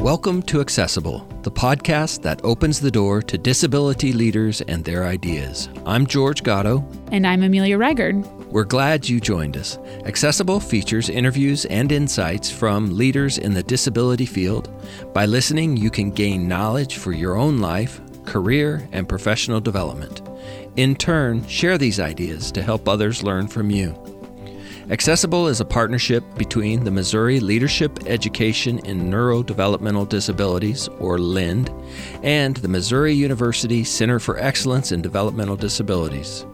Welcome to Accessible, the podcast that opens the door to disability leaders and their ideas. I'm George Gatto. And I'm Amelia Reigard. We're glad you joined us. Accessible features interviews and insights from leaders in the disability field. By listening, you can gain knowledge for your own life, career, and professional development. In turn, share these ideas to help others learn from you. Accessible is a partnership between the Missouri Leadership Education in Neurodevelopmental Disabilities, or LEND, and the Missouri University Center for Excellence in Developmental Disabilities.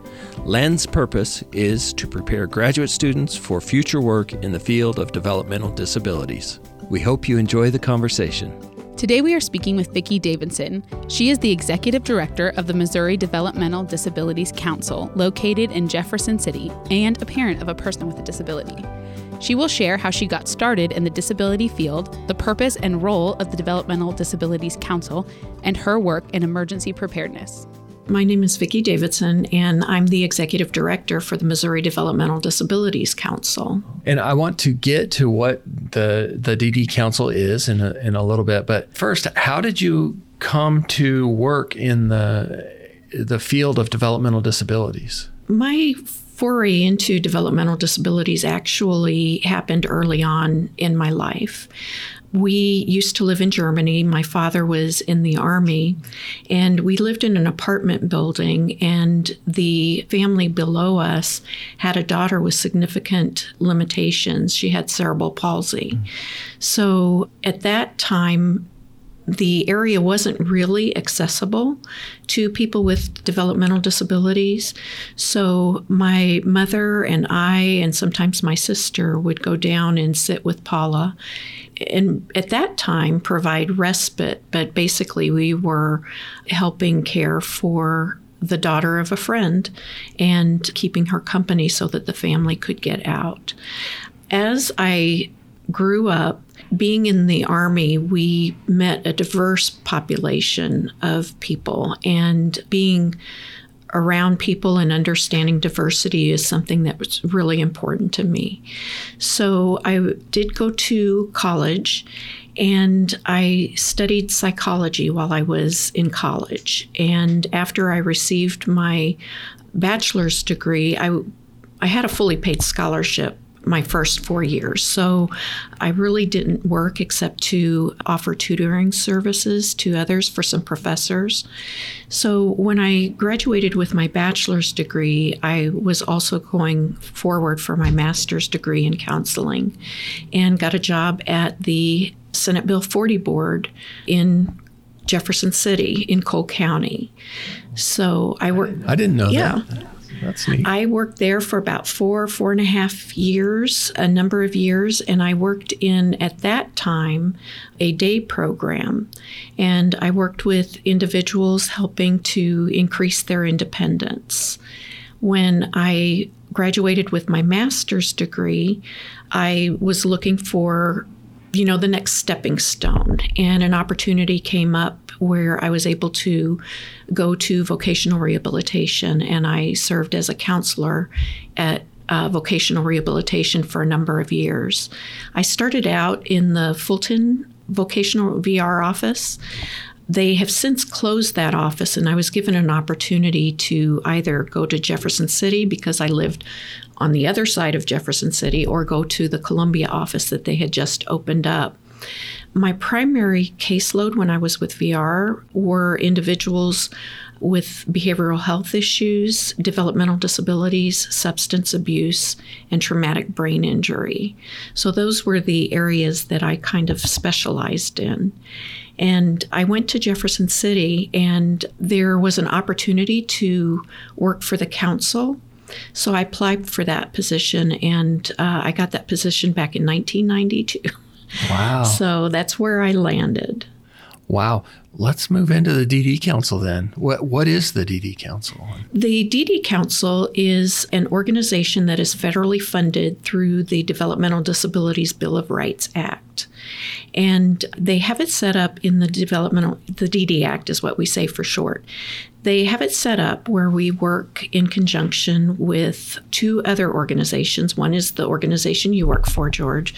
LEND's purpose is to prepare graduate students for future work in the field of developmental disabilities. We hope you enjoy the conversation. Today we are speaking with Vicky Davidson. She is the executive director of the Missouri Developmental Disabilities Council, located in Jefferson City, and a parent of a person with a disability. She will share how she got started in the disability field, the purpose and role of the Developmental Disabilities Council, and her work in emergency preparedness. My name is Vicky Davidson, and I'm the executive director for the Missouri Developmental Disabilities Council. And I want to get to what the the DD Council is in a, in a little bit, but first, how did you come to work in the the field of developmental disabilities? My foray into developmental disabilities actually happened early on in my life. We used to live in Germany. My father was in the army, and we lived in an apartment building. And the family below us had a daughter with significant limitations. She had cerebral palsy. Mm-hmm. So at that time, the area wasn't really accessible to people with developmental disabilities. So my mother and I, and sometimes my sister, would go down and sit with Paula and at that time provide respite, but basically we were helping care for the daughter of a friend and keeping her company so that the family could get out. As I grew up, being in the Army, we met a diverse population of people, and being around people and understanding diversity is something that was really important to me. So I did go to college and I studied psychology while I was in college. And after I received my bachelor's degree, I I had a fully paid scholarship my first four years. So I really didn't work except to offer tutoring services to others for some professors. So when I graduated with my bachelor's degree, I was also going forward for my master's degree in counseling and got a job at the Senate Bill 40 board in Jefferson City in Cole County. So I worked. I didn't know yeah. that. That's neat. I worked there for about four, four and a half years, a number of years, and I worked in, at that time, a day program. And I worked with individuals helping to increase their independence. When I graduated with my master's degree, I was looking for you know, the next stepping stone. And an opportunity came up where I was able to go to vocational rehabilitation, and I served as a counselor at uh, vocational rehabilitation for a number of years. I started out in the Fulton Vocational VR office. They have since closed that office, and I was given an opportunity to either go to Jefferson City because I lived on the other side of Jefferson City or go to the Columbia office that they had just opened up. My primary caseload when I was with VR were individuals with behavioral health issues, developmental disabilities, substance abuse, and traumatic brain injury. So, those were the areas that I kind of specialized in. And I went to Jefferson City, and there was an opportunity to work for the council so I applied for that position, and uh, I got that position back in 1992. Wow. so that's where I landed. Wow. Let's move into the DD Council then. What what is the DD Council? The DD Council is an organization that is federally funded through the Developmental Disabilities Bill of Rights Act. And they have it set up in the developmental the DD Act is what we say for short. They have it set up where we work in conjunction with two other organizations. One is the organization you work for, George,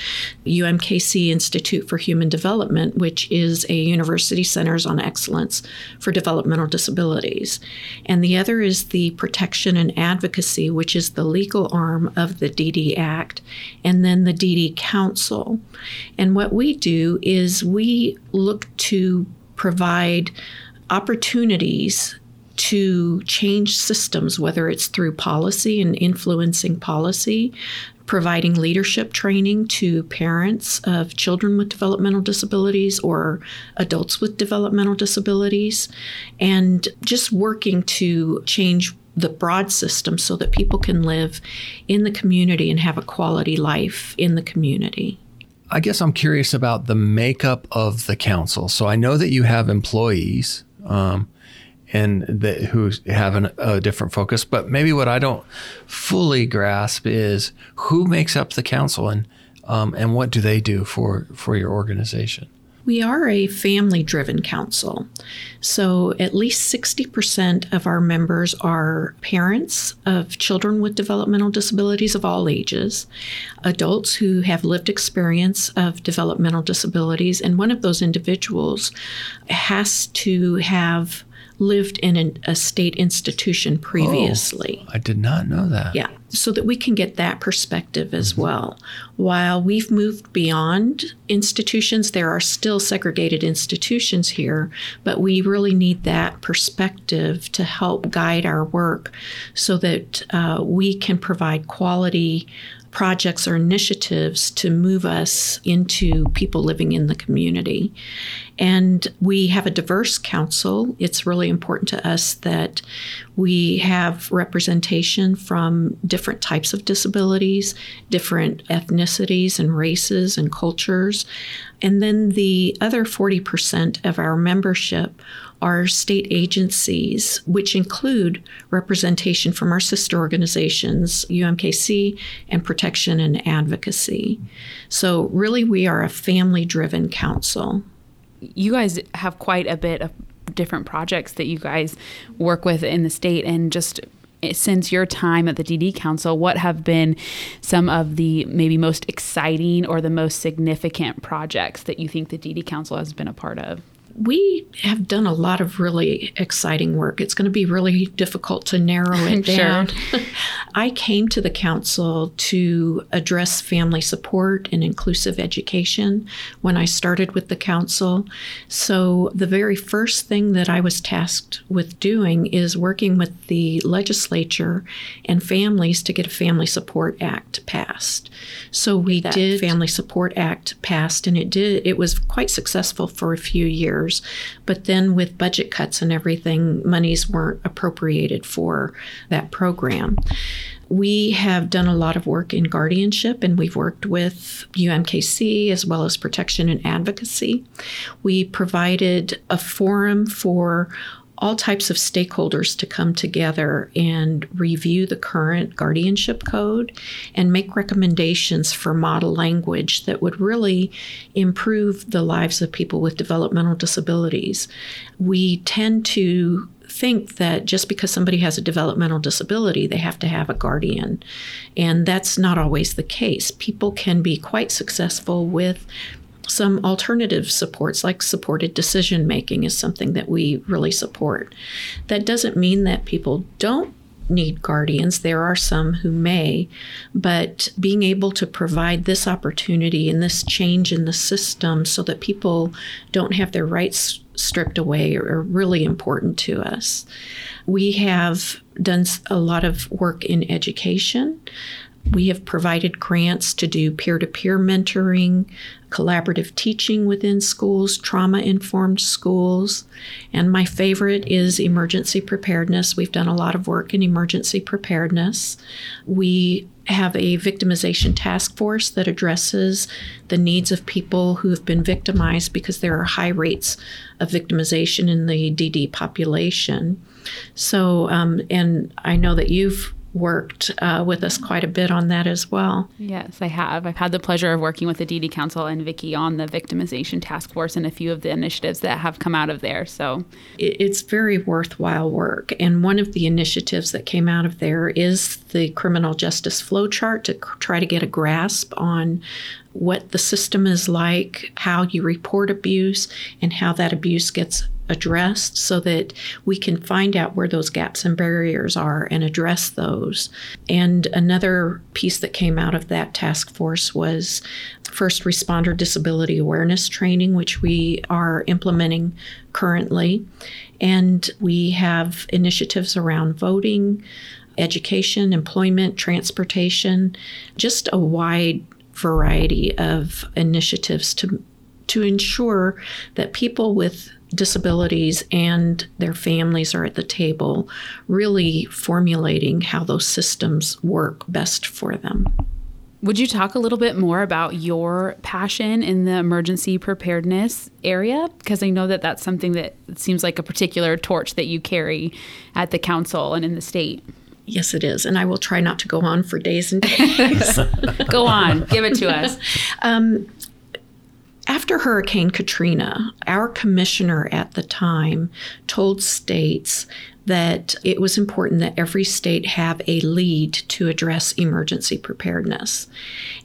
UMKC Institute for Human Development, which is a university centers on excellence for developmental disabilities. And the other is the Protection and Advocacy, which is the legal arm of the DD Act, and then the DD Council. And what we do is we look to provide opportunities to change systems, whether it's through policy and influencing policy, providing leadership training to parents of children with developmental disabilities or adults with developmental disabilities, and just working to change the broad system so that people can live in the community and have a quality life in the community. I guess I'm curious about the makeup of the council. So I know that you have employees. Um, and that who have an, a different focus. But maybe what I don't fully grasp is who makes up the council and um, and what do they do for for your organization. We are a family driven council. So, at least 60% of our members are parents of children with developmental disabilities of all ages, adults who have lived experience of developmental disabilities, and one of those individuals has to have lived in an, a state institution previously. Oh, I did not know that. Yeah, so that we can get that perspective as mm-hmm. well. While we've moved beyond institutions, there are still segregated institutions here, but we really need that perspective to help guide our work so that uh, we can provide quality projects or initiatives to move us into people living in the community. And we have a diverse council. It's really important to us that we have representation from different types of disabilities, different ethnicities and races and cultures. And then the other 40% of our membership are state agencies, which include representation from our sister organizations, UMKC and Protection and Advocacy. So, really, we are a family driven council. You guys have quite a bit of different projects that you guys work with in the state and just eh, since your time at the DD Council, what have been some of the maybe most exciting or the most significant projects that you think the DD Council has been a part of? We have done a lot of really exciting work. It's going to be really difficult to narrow it down. I came to the council to address family support and inclusive education when I started with the council. So, the very first thing that I was tasked with doing is working with the legislature and families to get a Family Support Act passed. So, we that did Family Support Act passed, and it did, it was quite successful for a few years But then with budget cuts and everything, monies weren't appropriated for that program. We have done a lot of work in guardianship and we've worked with UMKC as well as protection and advocacy. We provided a forum for all types of stakeholders to come together and review the current guardianship code and make recommendations for model language that would really improve the lives of people with developmental disabilities. We tend to think that just because somebody has a developmental disability, they have to have a guardian. And that's not always the case. People can be quite successful with some alternative supports, like supported decision making, is something that we really support. That doesn't mean that people don't need guardians. There are some who may, but being able to provide this opportunity and this change in the system so that people don't have their rights stripped away are really important to us. We have done a lot of work in education We have provided grants to do peer to peer mentoring, collaborative teaching within schools, trauma informed schools. And my favorite is emergency preparedness. We've done a lot of work in emergency preparedness. We have a victimization task force that addresses the needs of people who have been victimized because there are high rates of victimization in the DD population. So, um, and I know that you've worked uh, with us quite a bit on that as well. Yes, I have. I've had the pleasure of working with the DD Council and Vicky on the victimization task force and a few of the initiatives that have come out of there. So it's very worthwhile work. And one of the initiatives that came out of there is the criminal justice flow chart to try to get a grasp on what the system is like, how you report abuse, and how that abuse gets addressed so that we can find out where those gaps and barriers are and address those. And another piece that came out of that task force was first responder disability awareness training, which we are implementing currently. And we have initiatives around voting, education, employment, transportation, just a wide variety of initiatives to to ensure that people with disabilities and their families are at the table, really formulating how those systems work best for them. Would you talk a little bit more about your passion in the emergency preparedness area? Because I know that that's something that seems like a particular torch that you carry at the council and in the state. Yes, it is. And I will try not to go on for days and days. go on, give it to us. Um, after Hurricane Katrina, our commissioner at the time told states that it was important that every state have a lead to address emergency preparedness.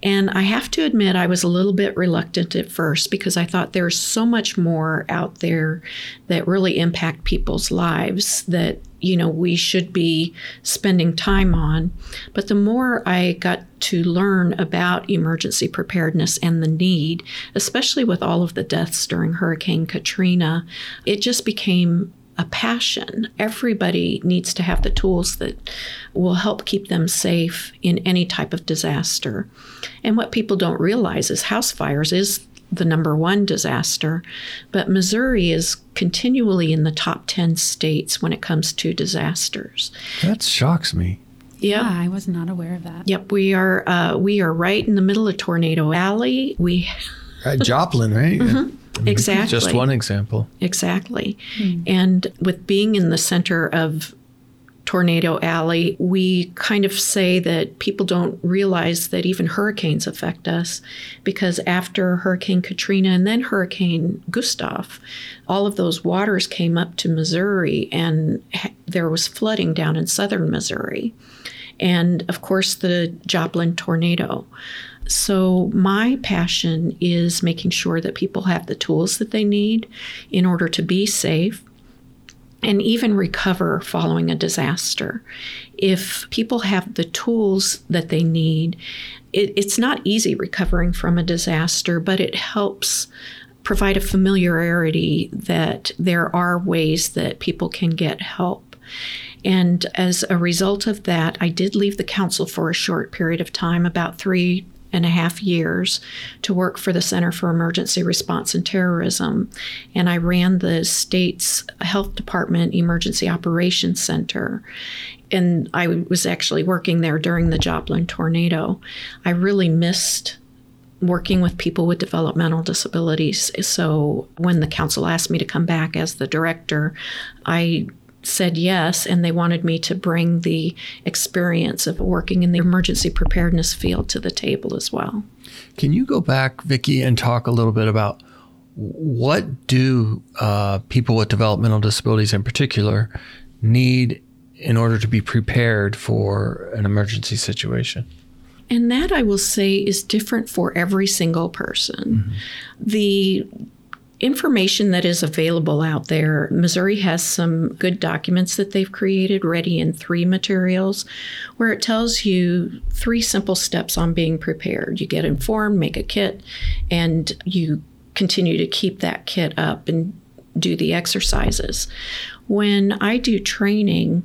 And I have to admit, I was a little bit reluctant at first because I thought there's so much more out there that really impact people's lives that you know we should be spending time on but the more i got to learn about emergency preparedness and the need especially with all of the deaths during hurricane katrina it just became a passion. Everybody needs to have the tools that will help keep them safe in any type of disaster. And what people don't realize is house fires is the number one disaster, but Missouri is continually in the top 10 states when it comes to disasters. That shocks me. Yep. Yeah, I was not aware of that. Yep, we are uh, we are right in the middle of Tornado Alley. We at Joplin, right? mm-hmm. Exactly. Just one example. Exactly. Mm. And with being in the center of Tornado Alley, we kind of say that people don't realize that even hurricanes affect us because after Hurricane Katrina and then Hurricane Gustav, all of those waters came up to Missouri and there was flooding down in southern Missouri. And of course, the Joplin tornado. So, my passion is making sure that people have the tools that they need in order to be safe and even recover following a disaster. If people have the tools that they need, it, it's not easy recovering from a disaster, but it helps provide a familiarity that there are ways that people can get help. And as a result of that, I did leave the council for a short period of time, about three and a half years to work for the Center for Emergency Response and Terrorism. And I ran the state's health department emergency operations center. And I was actually working there during the Joplin tornado. I really missed working with people with developmental disabilities. So when the council asked me to come back as the director, I said yes, and they wanted me to bring the experience of working in the emergency preparedness field to the table as well. Can you go back, Vicky, and talk a little bit about what do uh, people with developmental disabilities in particular need in order to be prepared for an emergency situation? And that I will say is different for every single person. Mm-hmm. The information that is available out there. Missouri has some good documents that they've created, ready in three materials, where it tells you three simple steps on being prepared. You get informed, make a kit, and you continue to keep that kit up and do the exercises. When I do training,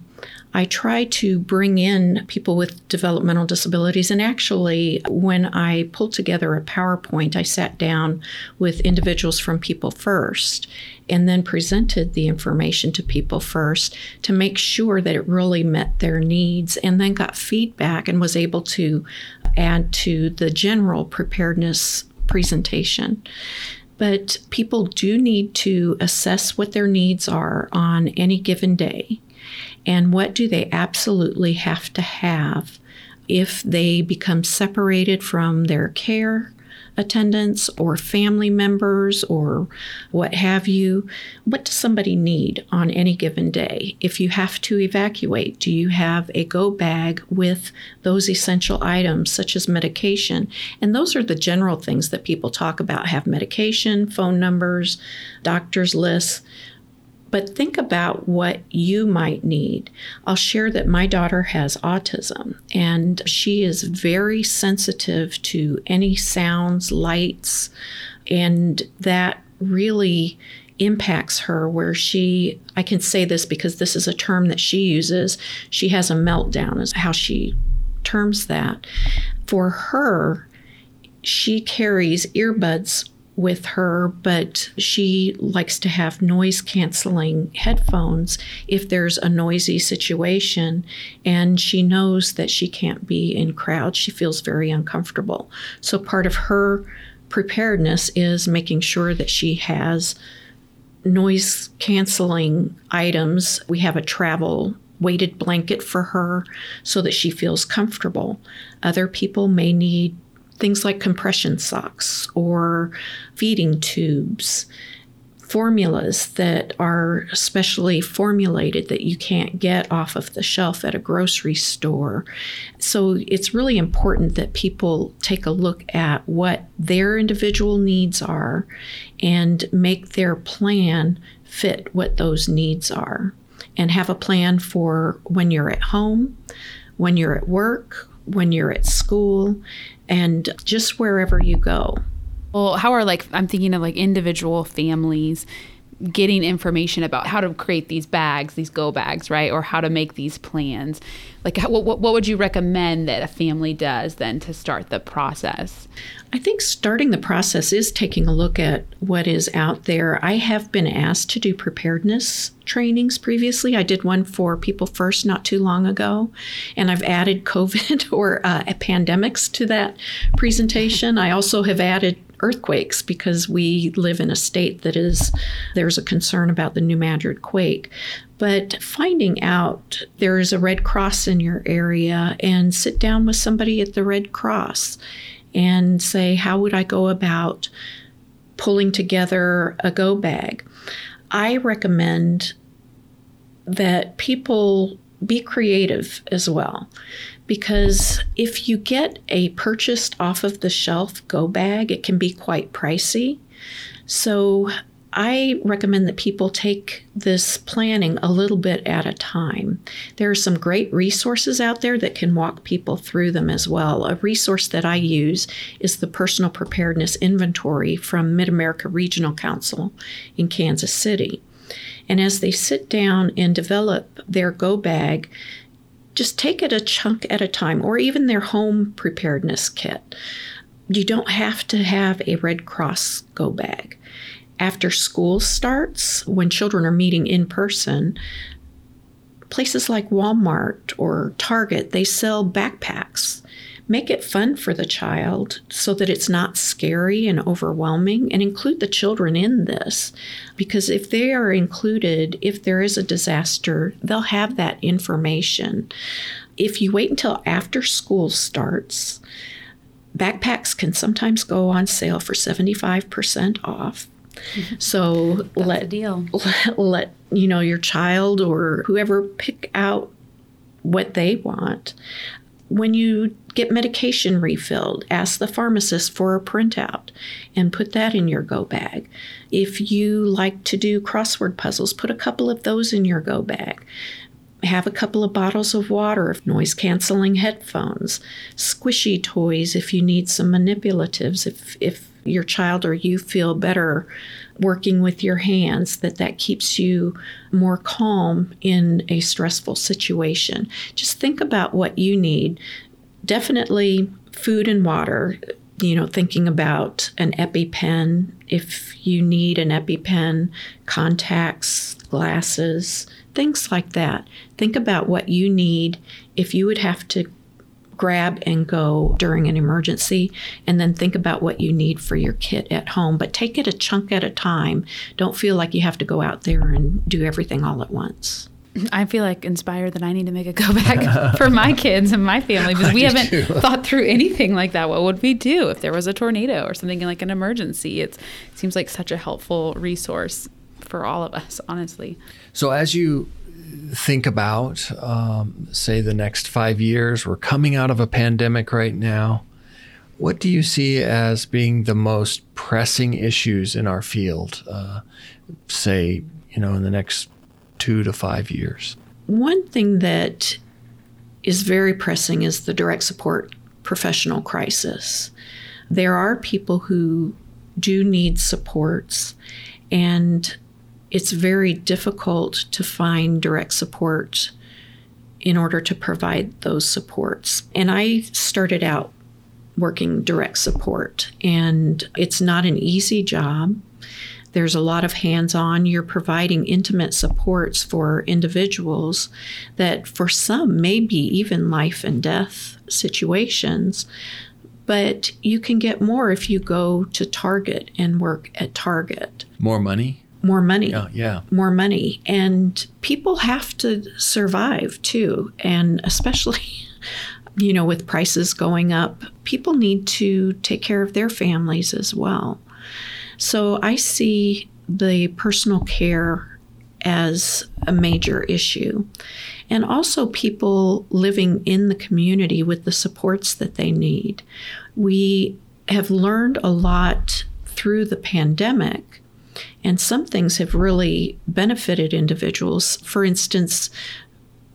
I try to bring in people with developmental disabilities. And actually, when I pulled together a PowerPoint, I sat down with individuals from People First and then presented the information to people first to make sure that it really met their needs and then got feedback and was able to add to the general preparedness presentation. But people do need to assess what their needs are on any given day and what do they absolutely have to have if they become separated from their care attendants or family members or what have you. What does somebody need on any given day? If you have to evacuate, do you have a go bag with those essential items such as medication? And those are the general things that people talk about have medication, phone numbers, doctor's lists but think about what you might need. I'll share that my daughter has autism and she is very sensitive to any sounds, lights, and that really impacts her where she I can say this because this is a term that she uses. She has a meltdown is how she terms that. For her, she carries earbuds with her, but she likes to have noise canceling headphones if there's a noisy situation and she knows that she can't be in crowds. She feels very uncomfortable. So part of her preparedness is making sure that she has noise canceling items. We have a travel weighted blanket for her so that she feels comfortable. Other people may need things like compression socks or feeding tubes, formulas that are specially formulated that you can't get off of the shelf at a grocery store. So it's really important that people take a look at what their individual needs are and make their plan fit what those needs are. And have a plan for when you're at home, when you're at work, when you're at school, and just wherever you go. Well, how are like, I'm thinking of like individual families getting information about how to create these bags, these go bags, right? Or how to make these plans. Like, how, what, what would you recommend that a family does then to start the process? I think starting the process is taking a look at what is out there. I have been asked to do preparedness trainings previously. I did one for People First not too long ago, and I've added COVID or uh, pandemics to that presentation. I also have added earthquakes because we live in a state that is there's a concern about the New Madrid quake. But finding out there is a Red Cross in your area and sit down with somebody at the Red Cross and say, How would I go about pulling together a go bag? I recommend that people be creative as well. Because if you get a purchased off of the shelf go bag, it can be quite pricey. So I recommend that people take this planning a little bit at a time. There are some great resources out there that can walk people through them as well. A resource that I use is the Personal Preparedness Inventory from Mid America Regional Council in Kansas City. And as they sit down and develop their go bag, just take it a chunk at a time, or even their home preparedness kit. You don't have to have a Red Cross go bag after school starts, when children are meeting in person, places like Walmart or Target, they sell backpacks. Make it fun for the child so that it's not scary and overwhelming, and include the children in this. Because if they are included, if there is a disaster, they'll have that information. If you wait until after school starts, backpacks can sometimes go on sale for 75% off. So let, deal. let let you know your child or whoever pick out what they want. When you get medication refilled, ask the pharmacist for a printout and put that in your go bag. If you like to do crossword puzzles, put a couple of those in your go bag have a couple of bottles of water, noise canceling headphones, squishy toys if you need some manipulatives, if, if your child or you feel better working with your hands that that keeps you more calm in a stressful situation. Just think about what you need. Definitely food and water you know thinking about an epipen if you need an epipen contacts glasses things like that. Think about what you need. If you would have to grab and go during an emergency and then think about what you need for your kit at home but take it a chunk at a time don't feel like you have to go out there and do everything all at once I feel like inspired that I need to make a go back for my kids and my family because we haven't too. thought through anything like that. What would we do if there was a tornado or something like an emergency? It's, it seems like such a helpful resource for all of us, honestly. So as you think about, um, say, the next five years, we're coming out of a pandemic right now. What do you see as being the most pressing issues in our field? Uh, say, you know, in the next two to five years? One thing that is very pressing is the direct support professional crisis. There are people who do need supports, and it's very difficult to find direct support in order to provide those supports. And I started out working direct support, and it's not an easy job. There's a lot of hands on. You're providing intimate supports for individuals that, for some, may be even life and death situations. But you can get more if you go to Target and work at Target. More money? More money. Yeah, yeah. More money. And people have to survive too. And especially, you know, with prices going up, people need to take care of their families as well. So I see the personal care as a major issue. And also people living in the community with the supports that they need. We have learned a lot through the pandemic and some things have really benefited individuals. For instance,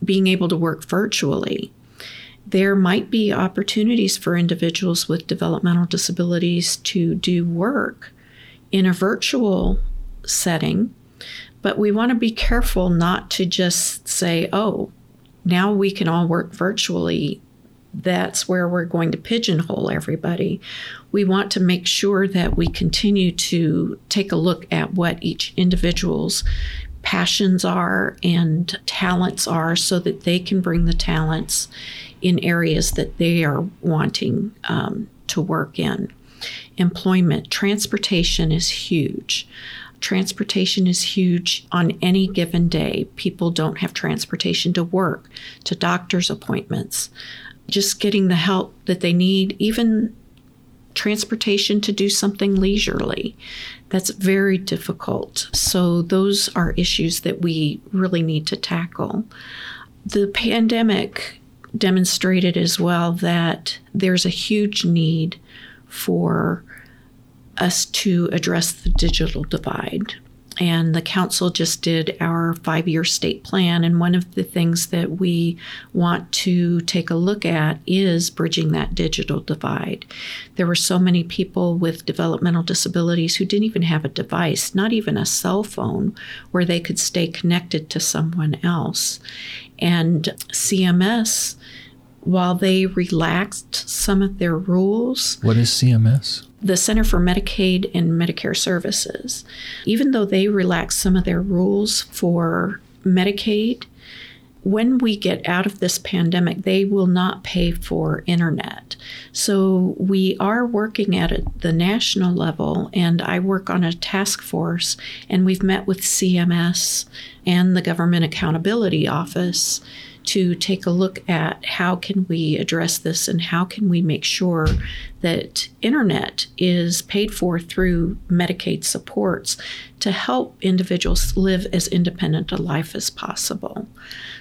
being able to work virtually. There might be opportunities for individuals with developmental disabilities to do work in a virtual setting, but we want to be careful not to just say, oh, now we can all work virtually that's where we're going to pigeonhole everybody. We want to make sure that we continue to take a look at what each individual's passions are and talents are so that they can bring the talents in areas that they are wanting um, to work in. Employment, transportation is huge. Transportation is huge on any given day. People don't have transportation to work, to doctor's appointments just getting the help that they need, even transportation to do something leisurely. That's very difficult. So, those are issues that we really need to tackle. The pandemic demonstrated as well that there's a huge need for us to address the digital divide and the council just did our five year state plan. And one of the things that we want to take a look at is bridging that digital divide. There were so many people with developmental disabilities who didn't even have a device, not even a cell phone, where they could stay connected to someone else. And CMS while they relaxed some of their rules. What is CMS? The Center for Medicaid and Medicare Services. Even though they relaxed some of their rules for Medicaid, when we get out of this pandemic, they will not pay for internet. So we are working at it, the national level, and I work on a task force, and we've met with CMS and the Government Accountability Office to take a look at how can we address this and how can we make sure that internet is paid for through Medicaid supports to help individuals live as independent a life as possible.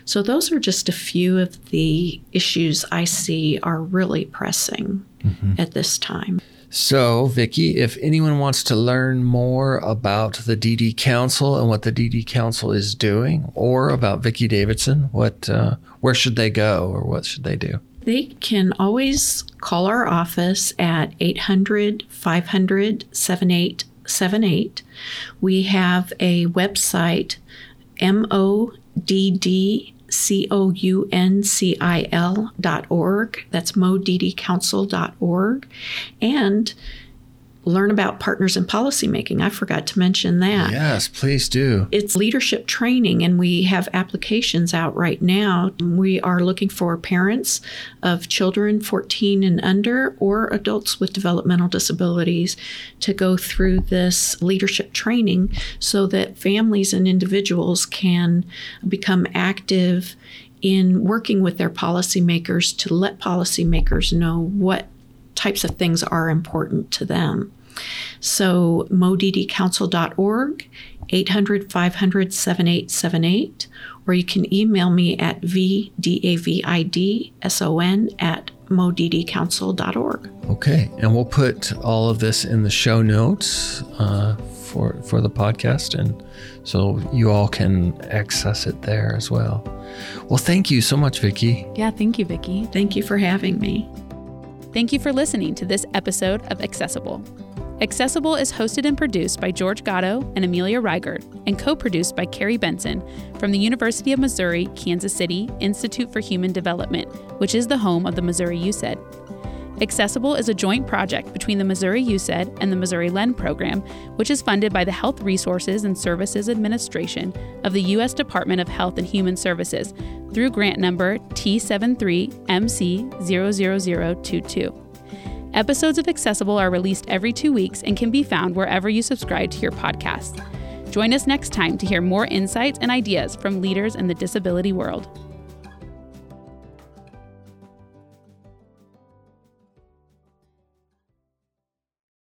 So those are just a few of the issues I see are really pressing mm-hmm. at this time. So, Vicky, if anyone wants to learn more about the DD Council and what the DD Council is doing, or about Vicky Davidson, what uh, where should they go, or what should they do? They can always call our office at 800 500 7878. We have a website, M O D D C O U N C I L dot org. That's moddcouncil dot org. And learn about partners in policymaking. I forgot to mention that. Yes, please do. It's leadership training, and we have applications out right now. We are looking for parents of children 14 and under or adults with developmental disabilities to go through this leadership training so that families and individuals can become active in working with their policymakers to let policymakers know what types of things are important to them. So, moddcouncil.org, 800 500 7878, or you can email me at vdavidson at moddcouncil.org. Okay, and we'll put all of this in the show notes uh, for for the podcast, and so you all can access it there as well. Well, thank you so much, Vicky. Yeah, thank you, Vicky. Thank you for having me. Thank you for listening to this episode of Accessible. Accessible is hosted and produced by George Gatto and Amelia Reigert and co produced by Carrie Benson from the University of Missouri Kansas City Institute for Human Development, which is the home of the Missouri UCEDD. Accessible is a joint project between the Missouri UCEDD and the Missouri LEND program, which is funded by the Health Resources and Services Administration of the U.S. Department of Health and Human Services through grant number T73MC00022. Episodes of Accessible are released every two weeks and can be found wherever you subscribe to your podcast. Join us next time to hear more insights and ideas from leaders in the disability world.